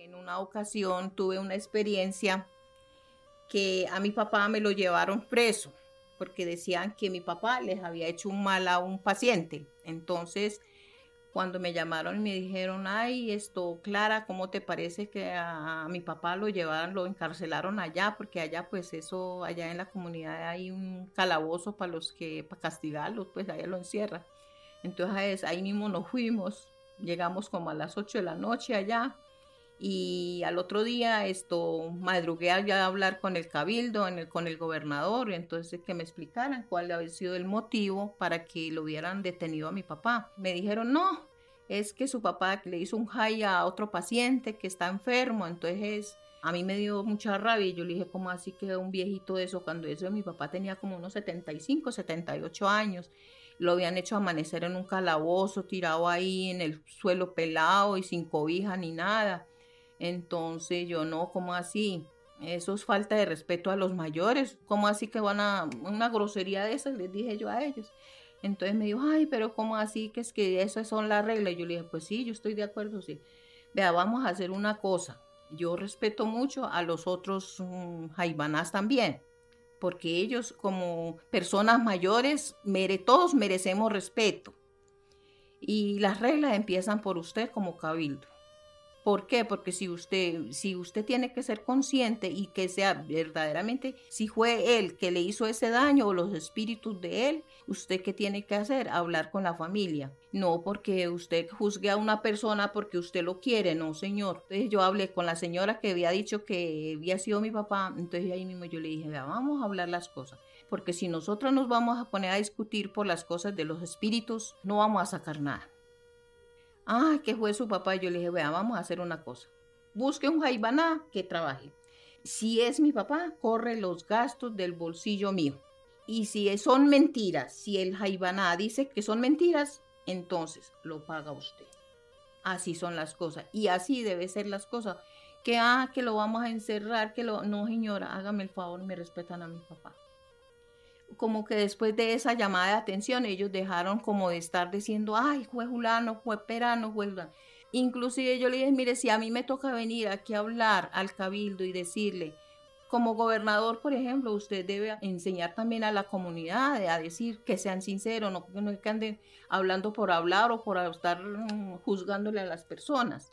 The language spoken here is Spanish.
En una ocasión tuve una experiencia que a mi papá me lo llevaron preso porque decían que mi papá les había hecho un mal a un paciente. Entonces, cuando me llamaron me dijeron, ay, esto, Clara, ¿cómo te parece que a, mi papá lo llevaron, lo encarcelaron allá? Porque allá, pues eso, allá en la comunidad hay un calabozo para los que, para castigarlos, pues allá lo encierran. Entonces ahí mismo nos fuimos, llegamos como a las 8 de la noche allá y al otro día esto madrugué a hablar con el cabildo, en el, con el gobernador, entonces que me explicaran cuál había sido el motivo para que lo hubieran detenido a mi papá. Me dijeron, no, es que su papá le hizo un high a otro paciente que está enfermo, entonces a mí me dio mucha rabia y yo le dije, ¿cómo así que un viejito de eso? Cuando eso mi papá tenía como unos 75, 78 años lo habían hecho amanecer en un calabozo, tirado ahí en el suelo pelado y sin cobija ni nada. Entonces yo no, ¿cómo así? Eso es falta de respeto a los mayores. ¿Cómo así que van a una grosería de esas? Les dije yo a ellos. Entonces me dijo, ay, pero ¿cómo así que es que esas son las reglas? Yo le dije, pues sí, yo estoy de acuerdo, sí. Vea, vamos a hacer una cosa. Yo respeto mucho a los otros um, también, porque ellos como personas mayores, todos merecemos respeto. Y las reglas empiezan por usted como cabildo. ¿Por qué? Porque si usted, si usted tiene que ser consciente y que sea verdaderamente, si fue él que le hizo ese daño o los espíritus de él, usted qué tiene que hacer? Hablar con la familia. No porque usted juzgue a una persona porque usted lo quiere, no señor. Entonces yo hablé con la señora que había dicho que había sido mi papá, entonces ahí mismo yo le dije, vamos a hablar las cosas. Porque si nosotros nos vamos a poner a discutir por las cosas de los espíritus, no vamos a sacar nada. Ah, que fue su papá. Yo le dije, vea, vamos a hacer una cosa. Busque un jaibaná que trabaje. Si es mi papá, corre los gastos del bolsillo mío. Y si son mentiras, si el jaibaná dice que son mentiras, entonces lo paga usted. Así son las cosas. Y así debe ser las cosas. Que, ah, que lo vamos a encerrar, que lo... No, señora, hágame el favor, me respetan a mi papá como que después de esa llamada de atención ellos dejaron como de estar diciendo, ay, fue Julano, fue Perano, fue Julano. Inclusive yo le dije, mire, si a mí me toca venir aquí a hablar al cabildo y decirle, como gobernador, por ejemplo, usted debe enseñar también a la comunidad a decir que sean sinceros, no, no que anden hablando por hablar o por estar mm, juzgándole a las personas.